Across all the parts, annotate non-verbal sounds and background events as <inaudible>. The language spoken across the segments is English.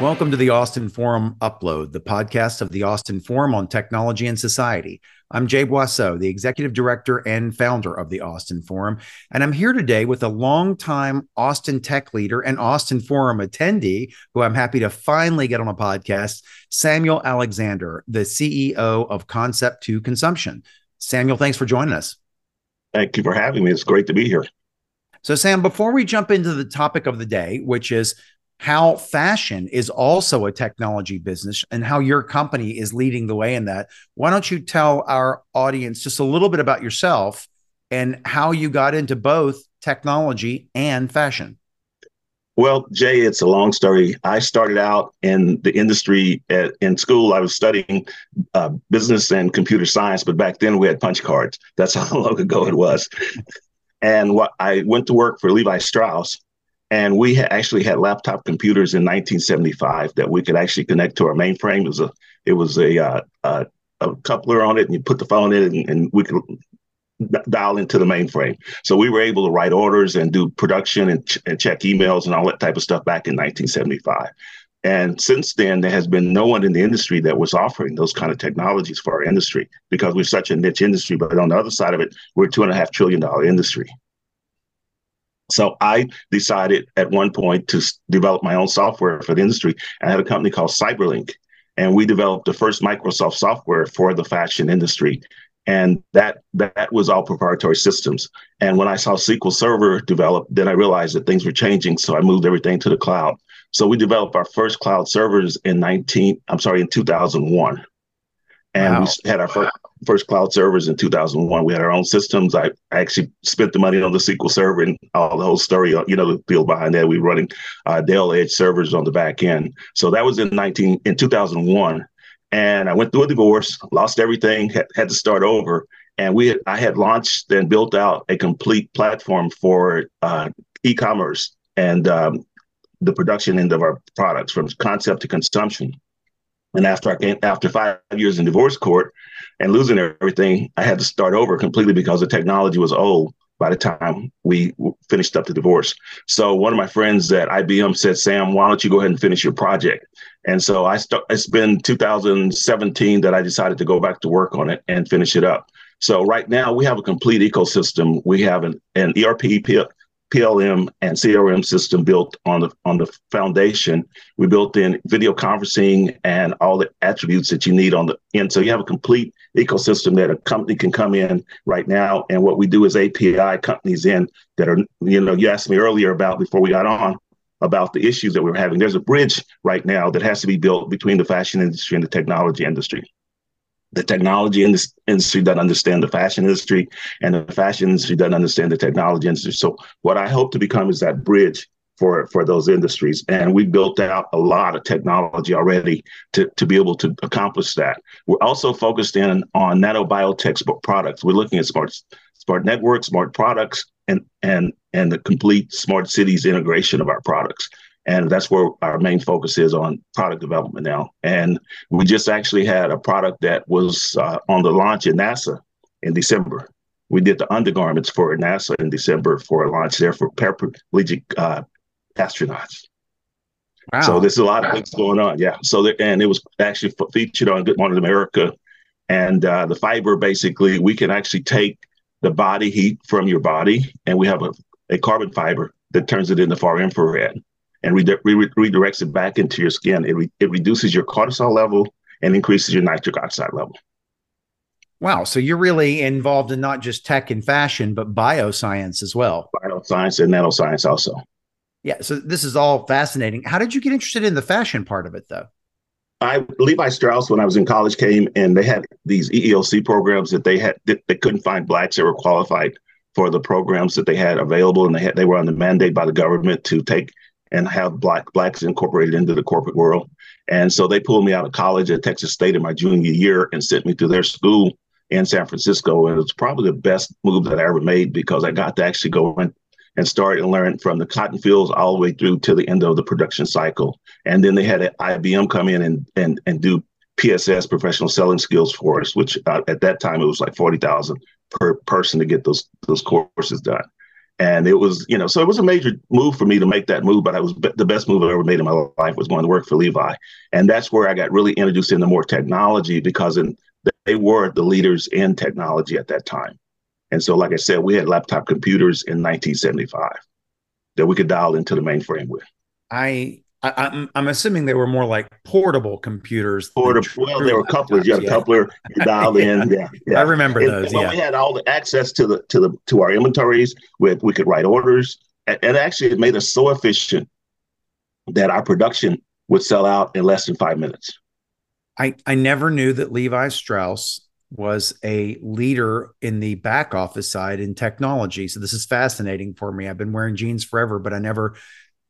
Welcome to the Austin Forum Upload, the podcast of the Austin Forum on Technology and Society. I'm Jay Boisseau, the executive director and founder of the Austin Forum, and I'm here today with a longtime Austin tech leader and Austin Forum attendee who I'm happy to finally get on a podcast, Samuel Alexander, the CEO of Concept to Consumption. Samuel, thanks for joining us. Thank you for having me. It's great to be here. So, Sam, before we jump into the topic of the day, which is how fashion is also a technology business and how your company is leading the way in that. Why don't you tell our audience just a little bit about yourself and how you got into both technology and fashion? Well, Jay, it's a long story. I started out in the industry at, in school. I was studying uh, business and computer science, but back then we had punch cards. That's <laughs> how long ago it was. and what I went to work for Levi Strauss, and we actually had laptop computers in 1975 that we could actually connect to our mainframe. It was a it was a uh, a, coupler on it, and you put the phone in, and, and we could dial into the mainframe. So we were able to write orders and do production and, ch- and check emails and all that type of stuff back in 1975. And since then, there has been no one in the industry that was offering those kind of technologies for our industry because we're such a niche industry. But on the other side of it, we're a two and a half trillion dollar industry. So I decided at one point to develop my own software for the industry. I had a company called Cyberlink, and we developed the first Microsoft software for the fashion industry. And that that was all proprietary systems. And when I saw SQL Server develop, then I realized that things were changing. So I moved everything to the cloud. So we developed our first cloud servers in 19, I'm sorry, in 2001. And wow. we had our first first cloud servers in 2001. We had our own systems. I, I actually spent the money on the SQL Server and all the whole story. You know, the deal behind that. We were running uh, Dell Edge servers on the back end. So that was in 19 in 2001. And I went through a divorce, lost everything, had, had to start over. And we had, I had launched and built out a complete platform for uh, e-commerce and um, the production end of our products from concept to consumption. And after I came, after five years in divorce court and losing everything, I had to start over completely because the technology was old by the time we finished up the divorce. So one of my friends at IBM said, Sam, why don't you go ahead and finish your project? And so I start, it's been 2017 that I decided to go back to work on it and finish it up. So right now we have a complete ecosystem. We have an, an ERP, PLM and CRM system built on the on the foundation. We built in video conferencing and all the attributes that you need on the end. So you have a complete ecosystem that a company can come in right now. And what we do is API companies in that are, you know, you asked me earlier about before we got on about the issues that we we're having. There's a bridge right now that has to be built between the fashion industry and the technology industry the technology industry doesn't understand the fashion industry, and the fashion industry doesn't understand the technology industry. So, what I hope to become is that bridge for for those industries, and we built out a lot of technology already to to be able to accomplish that. We're also focused in on nanobiotech products. We're looking at smart smart networks, smart products, and and and the complete smart cities integration of our products and that's where our main focus is on product development now. And we just actually had a product that was uh, on the launch in NASA in December. We did the undergarments for NASA in December for a launch there for paraplegic uh, astronauts. Wow. So there's a lot of things going on. Yeah. So there, and it was actually featured on Good Morning America, and uh, the fiber basically we can actually take the body heat from your body, and we have a, a carbon fiber that turns it into far infrared and re- re- redirects it back into your skin. It, re- it reduces your cortisol level and increases your nitric oxide level. Wow. So you're really involved in not just tech and fashion, but bioscience as well. Bioscience and nanoscience also. Yeah. So this is all fascinating. How did you get interested in the fashion part of it, though? I Levi Strauss, when I was in college, came and they had these EEOC programs that they had that they couldn't find blacks that were qualified for the programs that they had available, and they had they were on the mandate by the government to take and have black blacks incorporated into the corporate world. And so they pulled me out of college at Texas State in my junior year and sent me to their school in San Francisco. And it was probably the best move that I ever made because I got to actually go in and start and learn from the cotton fields all the way through to the end of the production cycle. And then they had IBM come in and and and do PSS professional selling skills for us, which uh, at that time it was like forty thousand per person to get those those courses done. And it was, you know, so it was a major move for me to make that move, but I was the best move I ever made in my life was going to work for Levi. And that's where I got really introduced into more technology because in, they were the leaders in technology at that time. And so, like I said, we had laptop computers in 1975 that we could dial into the mainframe with. I I, am I'm, I'm assuming they were more like portable computers. Portable. Well, they were couplers. You had a yeah. coupler. You dialed <laughs> yeah. in. Yeah, yeah, I remember and, those. yeah, we had all the access to the to the to our inventories. We we could write orders, and, and actually, it made us so efficient that our production would sell out in less than five minutes. I I never knew that Levi Strauss was a leader in the back office side in technology. So this is fascinating for me. I've been wearing jeans forever, but I never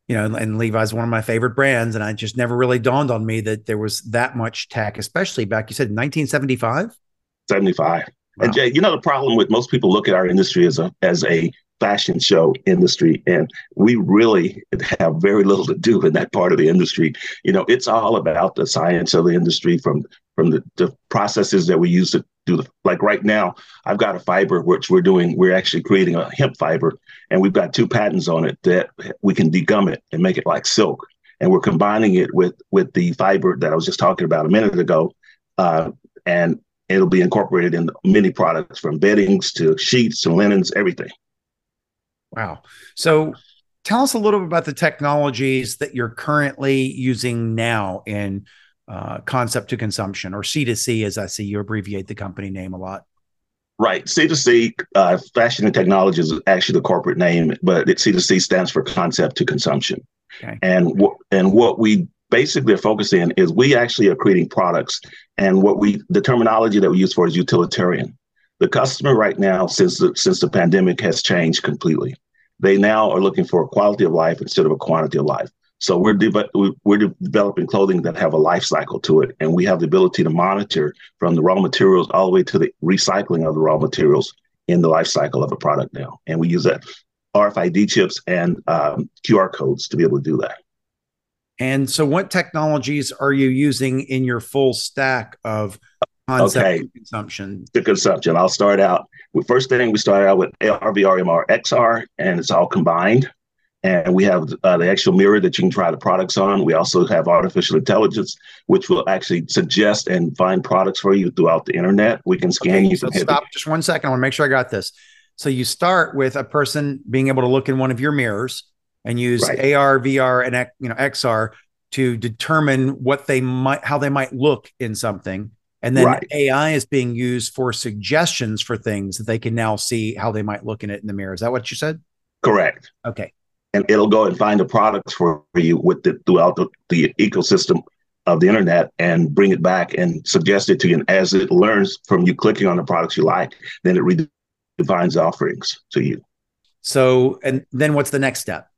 you know, and Levi's one of my favorite brands. And I just never really dawned on me that there was that much tech, especially back, you said 1975? 75. Wow. And Jay, you know, the problem with most people look at our industry as a, as a fashion show industry. And we really have very little to do in that part of the industry. You know, it's all about the science of the industry from, from the, the processes that we use to do the, like right now, I've got a fiber which we're doing, we're actually creating a hemp fiber and we've got two patents on it that we can degum it and make it like silk. And we're combining it with with the fiber that I was just talking about a minute ago. Uh, and it'll be incorporated in many products from beddings to sheets to linens, everything. Wow. So tell us a little bit about the technologies that you're currently using now in uh, concept to consumption or C2C, as I see you abbreviate the company name a lot. Right. C2C, uh, fashion and technology is actually the corporate name, but C2C stands for concept to consumption. Okay. And, w- and what we basically are focusing is we actually are creating products. And what we, the terminology that we use for is utilitarian. The customer right now, since the, since the pandemic has changed completely, they now are looking for a quality of life instead of a quantity of life. So we're de- we're developing clothing that have a life cycle to it, and we have the ability to monitor from the raw materials all the way to the recycling of the raw materials in the life cycle of a product now. And we use that RFID chips and um, QR codes to be able to do that. And so, what technologies are you using in your full stack of concept okay. consumption? The consumption. I'll start out. With first thing we started out with AR, VR, MR, XR, and it's all combined and we have uh, the actual mirror that you can try the products on. We also have artificial intelligence, which will actually suggest and find products for you throughout the internet. We can scan okay, you. So stop just one second. I want to make sure I got this. So you start with a person being able to look in one of your mirrors and use right. AR, VR, and you know XR to determine what they might, how they might look in something. And then right. AI is being used for suggestions for things that they can now see how they might look in it in the mirror. Is that what you said? Correct. Okay and it'll go and find the products for you with the throughout the, the ecosystem of the internet and bring it back and suggest it to you. And as it learns from you clicking on the products you like, then it redefines offerings to you. So, and then what's the next step?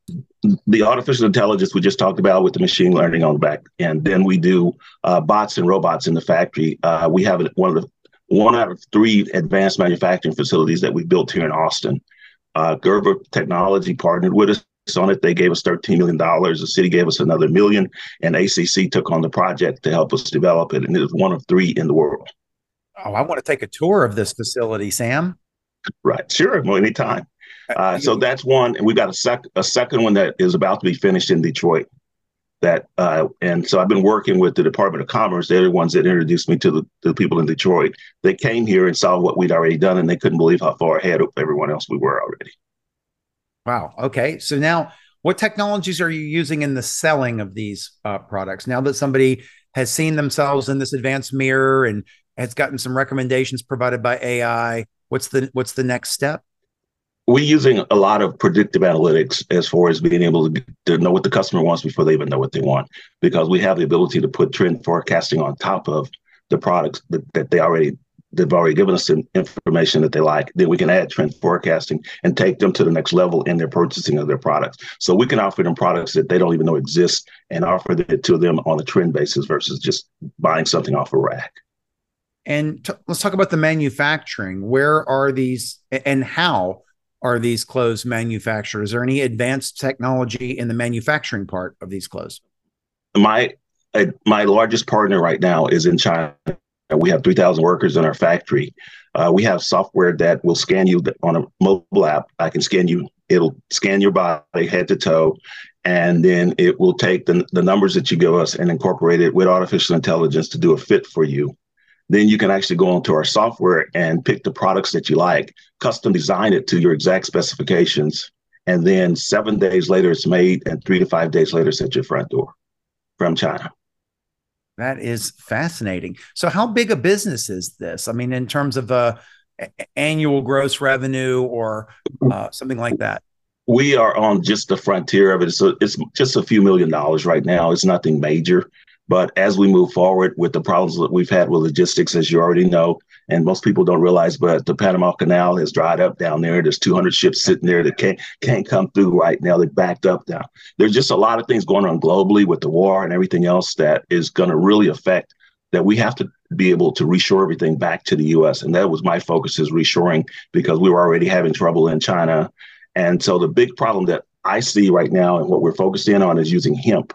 The artificial intelligence we just talked about with the machine learning on the back, and then we do uh, bots and robots in the factory. Uh, we have one of the one out of three advanced manufacturing facilities that we built here in Austin. Uh, Gerber Technology partnered with us on it. They gave us $13 million. The city gave us another million, and ACC took on the project to help us develop it. And it is one of three in the world. Oh, I want to take a tour of this facility, Sam. Right. Sure. Well, anytime. Uh, uh so that's one. And we got a, sec- a second one that is about to be finished in Detroit. That uh, and so I've been working with the Department of Commerce. They're the ones that introduced me to the, to the people in Detroit. They came here and saw what we'd already done, and they couldn't believe how far ahead of everyone else we were already. Wow. Okay. So now, what technologies are you using in the selling of these uh, products? Now that somebody has seen themselves in this advanced mirror and has gotten some recommendations provided by AI, what's the what's the next step? We're using a lot of predictive analytics as far as being able to, to know what the customer wants before they even know what they want, because we have the ability to put trend forecasting on top of the products that, that they already they've already given us some information that they like, then we can add trend forecasting and take them to the next level in their purchasing of their products. So we can offer them products that they don't even know exist and offer it to them on a trend basis versus just buying something off a rack. And t- let's talk about the manufacturing. Where are these and how are these clothes manufactured? Is there any advanced technology in the manufacturing part of these clothes? My uh, my largest partner right now is in China we have 3,000 workers in our factory. Uh, we have software that will scan you on a mobile app. I can scan you. It'll scan your body head to toe, and then it will take the, the numbers that you give us and incorporate it with artificial intelligence to do a fit for you. Then you can actually go onto our software and pick the products that you like, custom design it to your exact specifications, and then seven days later it's made, and three to five days later it's at your front door from China. That is fascinating. So, how big a business is this? I mean, in terms of uh, annual gross revenue or uh, something like that. We are on just the frontier of it. So it's just a few million dollars right now. It's nothing major. But as we move forward with the problems that we've had with logistics, as you already know, and most people don't realize, but the Panama Canal has dried up down there. There's 200 ships sitting there that can't can't come through right now. They're backed up now. There's just a lot of things going on globally with the war and everything else that is going to really affect that we have to be able to reshore everything back to the U.S. And that was my focus is reshoring because we were already having trouble in China. And so the big problem that I see right now and what we're focusing on is using hemp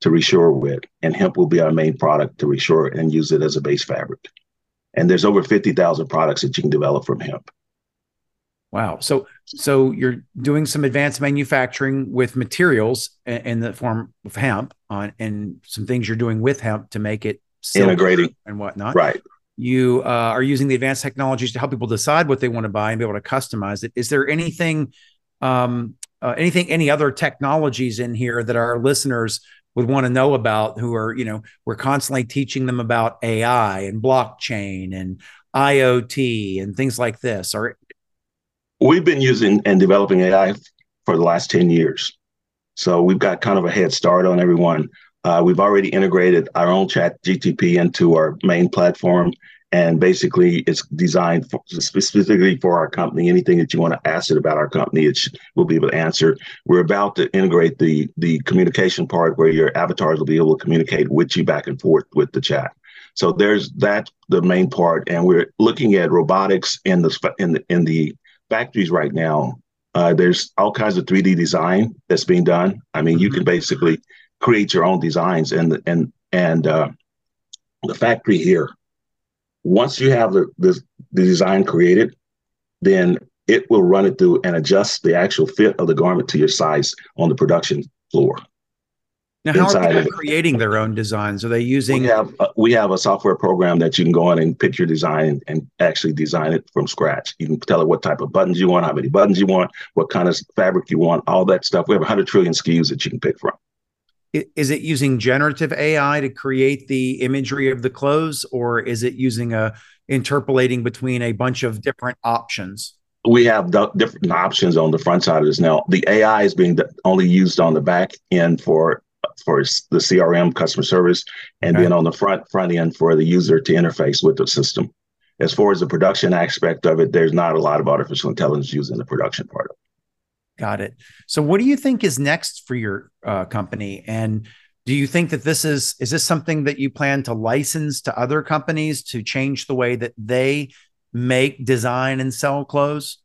to reshore with. And hemp will be our main product to reshore and use it as a base fabric and there's over 50,000 products that you can develop from hemp. Wow. So so you're doing some advanced manufacturing with materials in the form of hemp on and some things you're doing with hemp to make it integrating and whatnot. Right. You uh, are using the advanced technologies to help people decide what they want to buy and be able to customize it. Is there anything um, uh, anything any other technologies in here that our listeners would want to know about who are, you know, we're constantly teaching them about AI and blockchain and IoT and things like this. Or we've been using and developing AI for the last 10 years. So we've got kind of a head start on everyone. Uh, we've already integrated our own chat GTP into our main platform and basically it's designed for, specifically for our company. Anything that you want to ask it about our company it will be able to answer. We're about to integrate the the communication part where your avatars will be able to communicate with you back and forth with the chat. So there's that the main part. And we're looking at robotics in the in the in the factories right now. Uh, there's all kinds of 3d design that's being done. I mean mm-hmm. you can basically create your own designs and and and uh, the factory here once you have the, the, the design created, then it will run it through and adjust the actual fit of the garment to your size on the production floor. Now, how are people creating their own designs? Are they using? We have uh, we have a software program that you can go in and pick your design and actually design it from scratch. You can tell it what type of buttons you want, how many buttons you want, what kind of fabric you want, all that stuff. We have 100 trillion SKUs that you can pick from is it using generative AI to create the imagery of the clothes, or is it using a interpolating between a bunch of different options? We have different options on the front side of this now. The AI is being only used on the back end for for the CRM customer service, and okay. then on the front front end for the user to interface with the system. As far as the production aspect of it, there's not a lot of artificial intelligence used in the production part of it. Got it. So, what do you think is next for your uh, company? And do you think that this is is this something that you plan to license to other companies to change the way that they make, design, and sell clothes?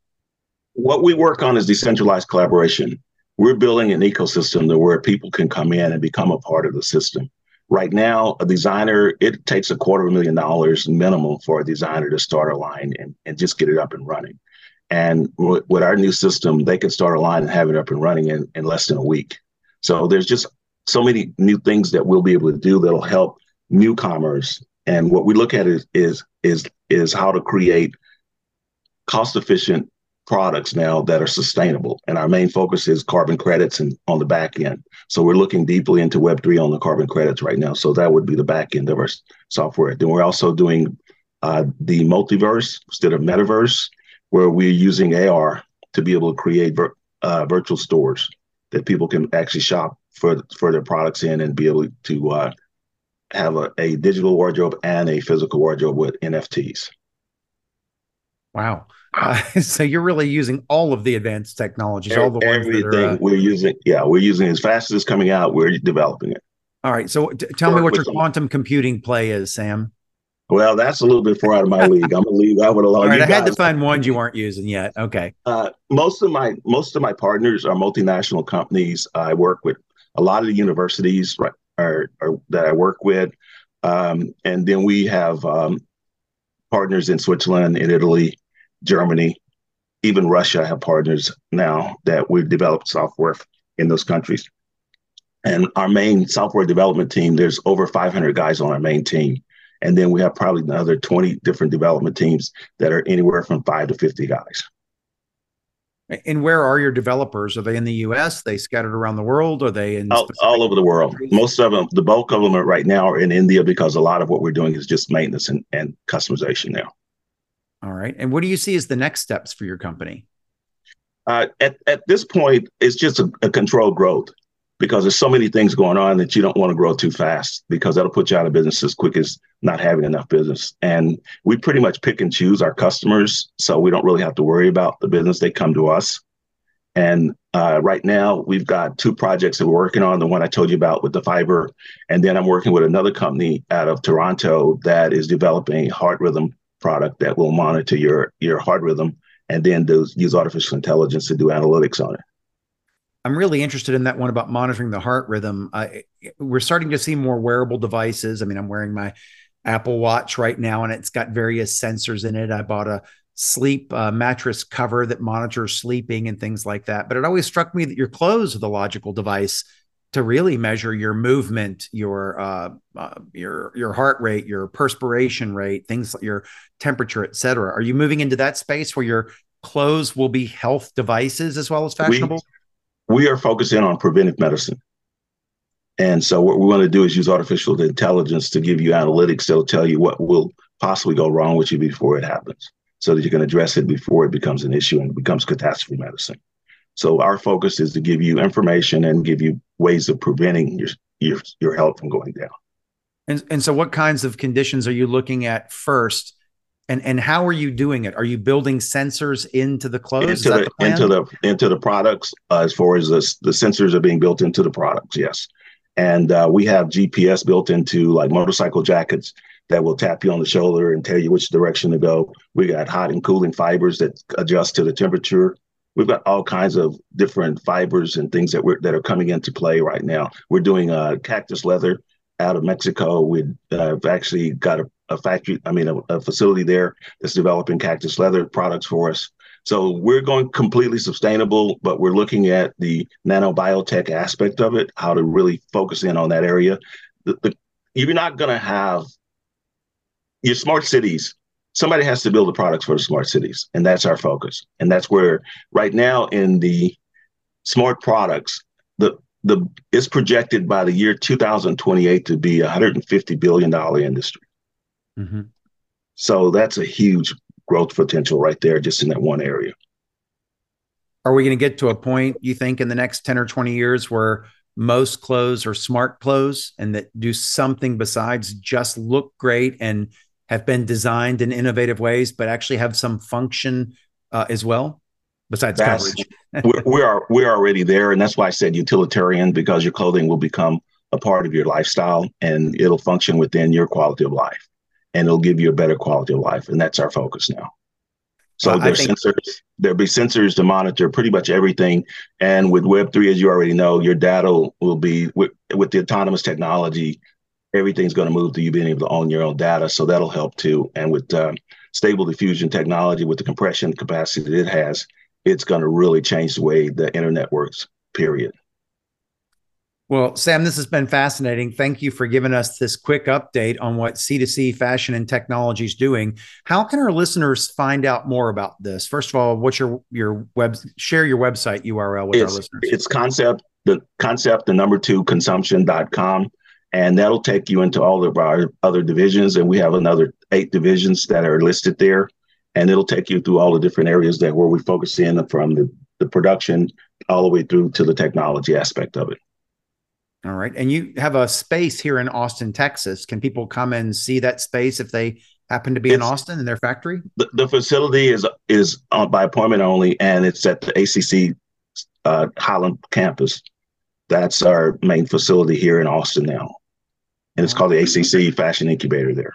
What we work on is decentralized collaboration. We're building an ecosystem to where people can come in and become a part of the system. Right now, a designer, it takes a quarter of a million dollars minimum for a designer to start a line and, and just get it up and running. And with our new system, they can start a line and have it up and running in, in less than a week. So there's just so many new things that we'll be able to do that'll help newcomers. And what we look at is is is, is how to create cost efficient products now that are sustainable. And our main focus is carbon credits and on the back end. So we're looking deeply into Web3 on the carbon credits right now. So that would be the back end of our software. Then we're also doing uh, the multiverse instead of metaverse where we're using AR to be able to create vir- uh, virtual stores that people can actually shop for for their products in and be able to uh, have a, a digital wardrobe and a physical wardrobe with NFTs. Wow. Uh, <laughs> so you're really using all of the advanced technologies, all the everything are, uh, we're using. Yeah, we're using as fast as it's coming out. We're developing it. All right. So t- tell Work me what your quantum computing play is, Sam. Well, that's a little bit far out of my <laughs> league. I'm gonna leave that one alone. All right, I had to find ones you weren't using yet. Okay. Uh, most of my most of my partners are multinational companies. I work with a lot of the universities right, are, are that I work with. Um, and then we have um, partners in Switzerland, in Italy, Germany, even Russia I have partners now that we've developed software in those countries. And our main software development team, there's over 500 guys on our main team. And then we have probably another 20 different development teams that are anywhere from five to 50 guys. And where are your developers? Are they in the U.S.? Are they scattered around the world? Are they in all, all over the world? Countries? Most of them, the bulk of them right now are in India because a lot of what we're doing is just maintenance and, and customization now. All right. And what do you see as the next steps for your company? Uh, at at this point, it's just a, a controlled growth because there's so many things going on that you don't want to grow too fast because that'll put you out of business as quick as not having enough business. And we pretty much pick and choose our customers, so we don't really have to worry about the business. They come to us. And uh, right now, we've got two projects that we're working on. The one I told you about with the fiber, and then I'm working with another company out of Toronto that is developing a heart rhythm product that will monitor your your heart rhythm and then do, use artificial intelligence to do analytics on it. I'm really interested in that one about monitoring the heart rhythm. I, we're starting to see more wearable devices. I mean, I'm wearing my Apple Watch right now, and it's got various sensors in it. I bought a sleep uh, mattress cover that monitors sleeping and things like that. But it always struck me that your clothes are the logical device to really measure your movement, your uh, uh, your your heart rate, your perspiration rate, things like your temperature, etc. Are you moving into that space where your clothes will be health devices as well as fashionable? We- we are focusing on preventive medicine. And so what we want to do is use artificial intelligence to give you analytics that'll tell you what will possibly go wrong with you before it happens so that you can address it before it becomes an issue and becomes catastrophe medicine. So our focus is to give you information and give you ways of preventing your your, your health from going down. And, and so what kinds of conditions are you looking at first and and how are you doing it? Are you building sensors into the clothes? Into the, the into the into the products uh, as far as the the sensors are being built into the products. Yes, and uh, we have GPS built into like motorcycle jackets that will tap you on the shoulder and tell you which direction to go. We got hot and cooling fibers that adjust to the temperature. We've got all kinds of different fibers and things that we're that are coming into play right now. We're doing uh, cactus leather out of Mexico. We've uh, actually got a a factory, I mean, a, a, facility there that's developing cactus leather products for us. So we're going completely sustainable, but we're looking at the nanobiotech aspect of it, how to really focus in on that area. The, the, you're not going to have your smart cities. Somebody has to build the products for the smart cities, and that's our focus. And that's where right now in the smart products, the it's projected by the year 2028 to be a 150 billion dollar industry. Mm-hmm. So that's a huge growth potential right there, just in that one area. Are we going to get to a point, you think, in the next 10 or 20 years where most clothes are smart clothes and that do something besides just look great and have been designed in innovative ways, but actually have some function uh, as well? Besides that's, coverage, <laughs> we're, we are we're already there, and that's why I said utilitarian because your clothing will become a part of your lifestyle and it'll function within your quality of life and it'll give you a better quality of life. And that's our focus now. So well, there's think- sensors, there'll be sensors to monitor pretty much everything. And with Web3, as you already know, your data will be with, with the autonomous technology, everything's going to move to you being able to own your own data. So that'll help too. And with uh, stable diffusion technology, with the compression capacity that it has, it's going to really change the way the internet works, period. Well, Sam, this has been fascinating. Thank you for giving us this quick update on what C2C fashion and technology is doing. How can our listeners find out more about this? First of all, what's your your web share your website URL with it's, our listeners? It's concept the concept the number two consumption.com and that'll take you into all of our other divisions and we have another eight divisions that are listed there and it'll take you through all the different areas that where we focus in from the, the production all the way through to the technology aspect of it. All right. And you have a space here in Austin, Texas. Can people come and see that space if they happen to be it's, in Austin in their factory? The, the facility is is uh, by appointment only, and it's at the ACC uh, Highland campus. That's our main facility here in Austin now. And it's called the ACC Fashion Incubator there.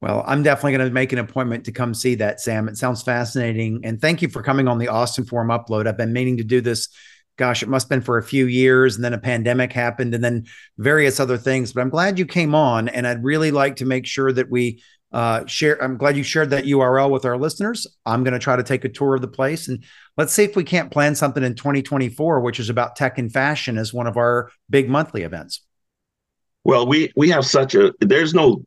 Well, I'm definitely going to make an appointment to come see that, Sam. It sounds fascinating. And thank you for coming on the Austin Forum Upload. I've been meaning to do this gosh, it must have been for a few years. And then a pandemic happened and then various other things. But I'm glad you came on. And I'd really like to make sure that we uh, share. I'm glad you shared that URL with our listeners. I'm going to try to take a tour of the place and let's see if we can't plan something in 2024, which is about tech and fashion as one of our big monthly events. Well, we we have such a there's no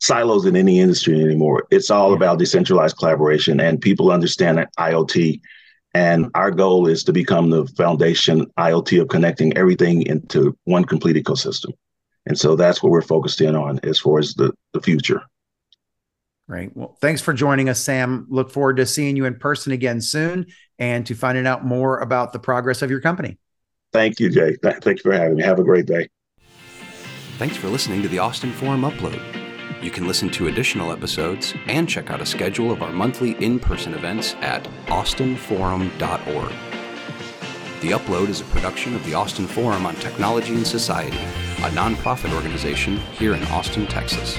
silos in any industry anymore. It's all yeah. about decentralized collaboration and people understand IoT and our goal is to become the foundation IoT of connecting everything into one complete ecosystem. And so that's what we're focused in on as far as the, the future. Great. Well, thanks for joining us, Sam. Look forward to seeing you in person again soon and to finding out more about the progress of your company. Thank you, Jay. Th- thank you for having me. Have a great day. Thanks for listening to the Austin Forum Upload. You can listen to additional episodes and check out a schedule of our monthly in person events at austinforum.org. The Upload is a production of the Austin Forum on Technology and Society, a nonprofit organization here in Austin, Texas.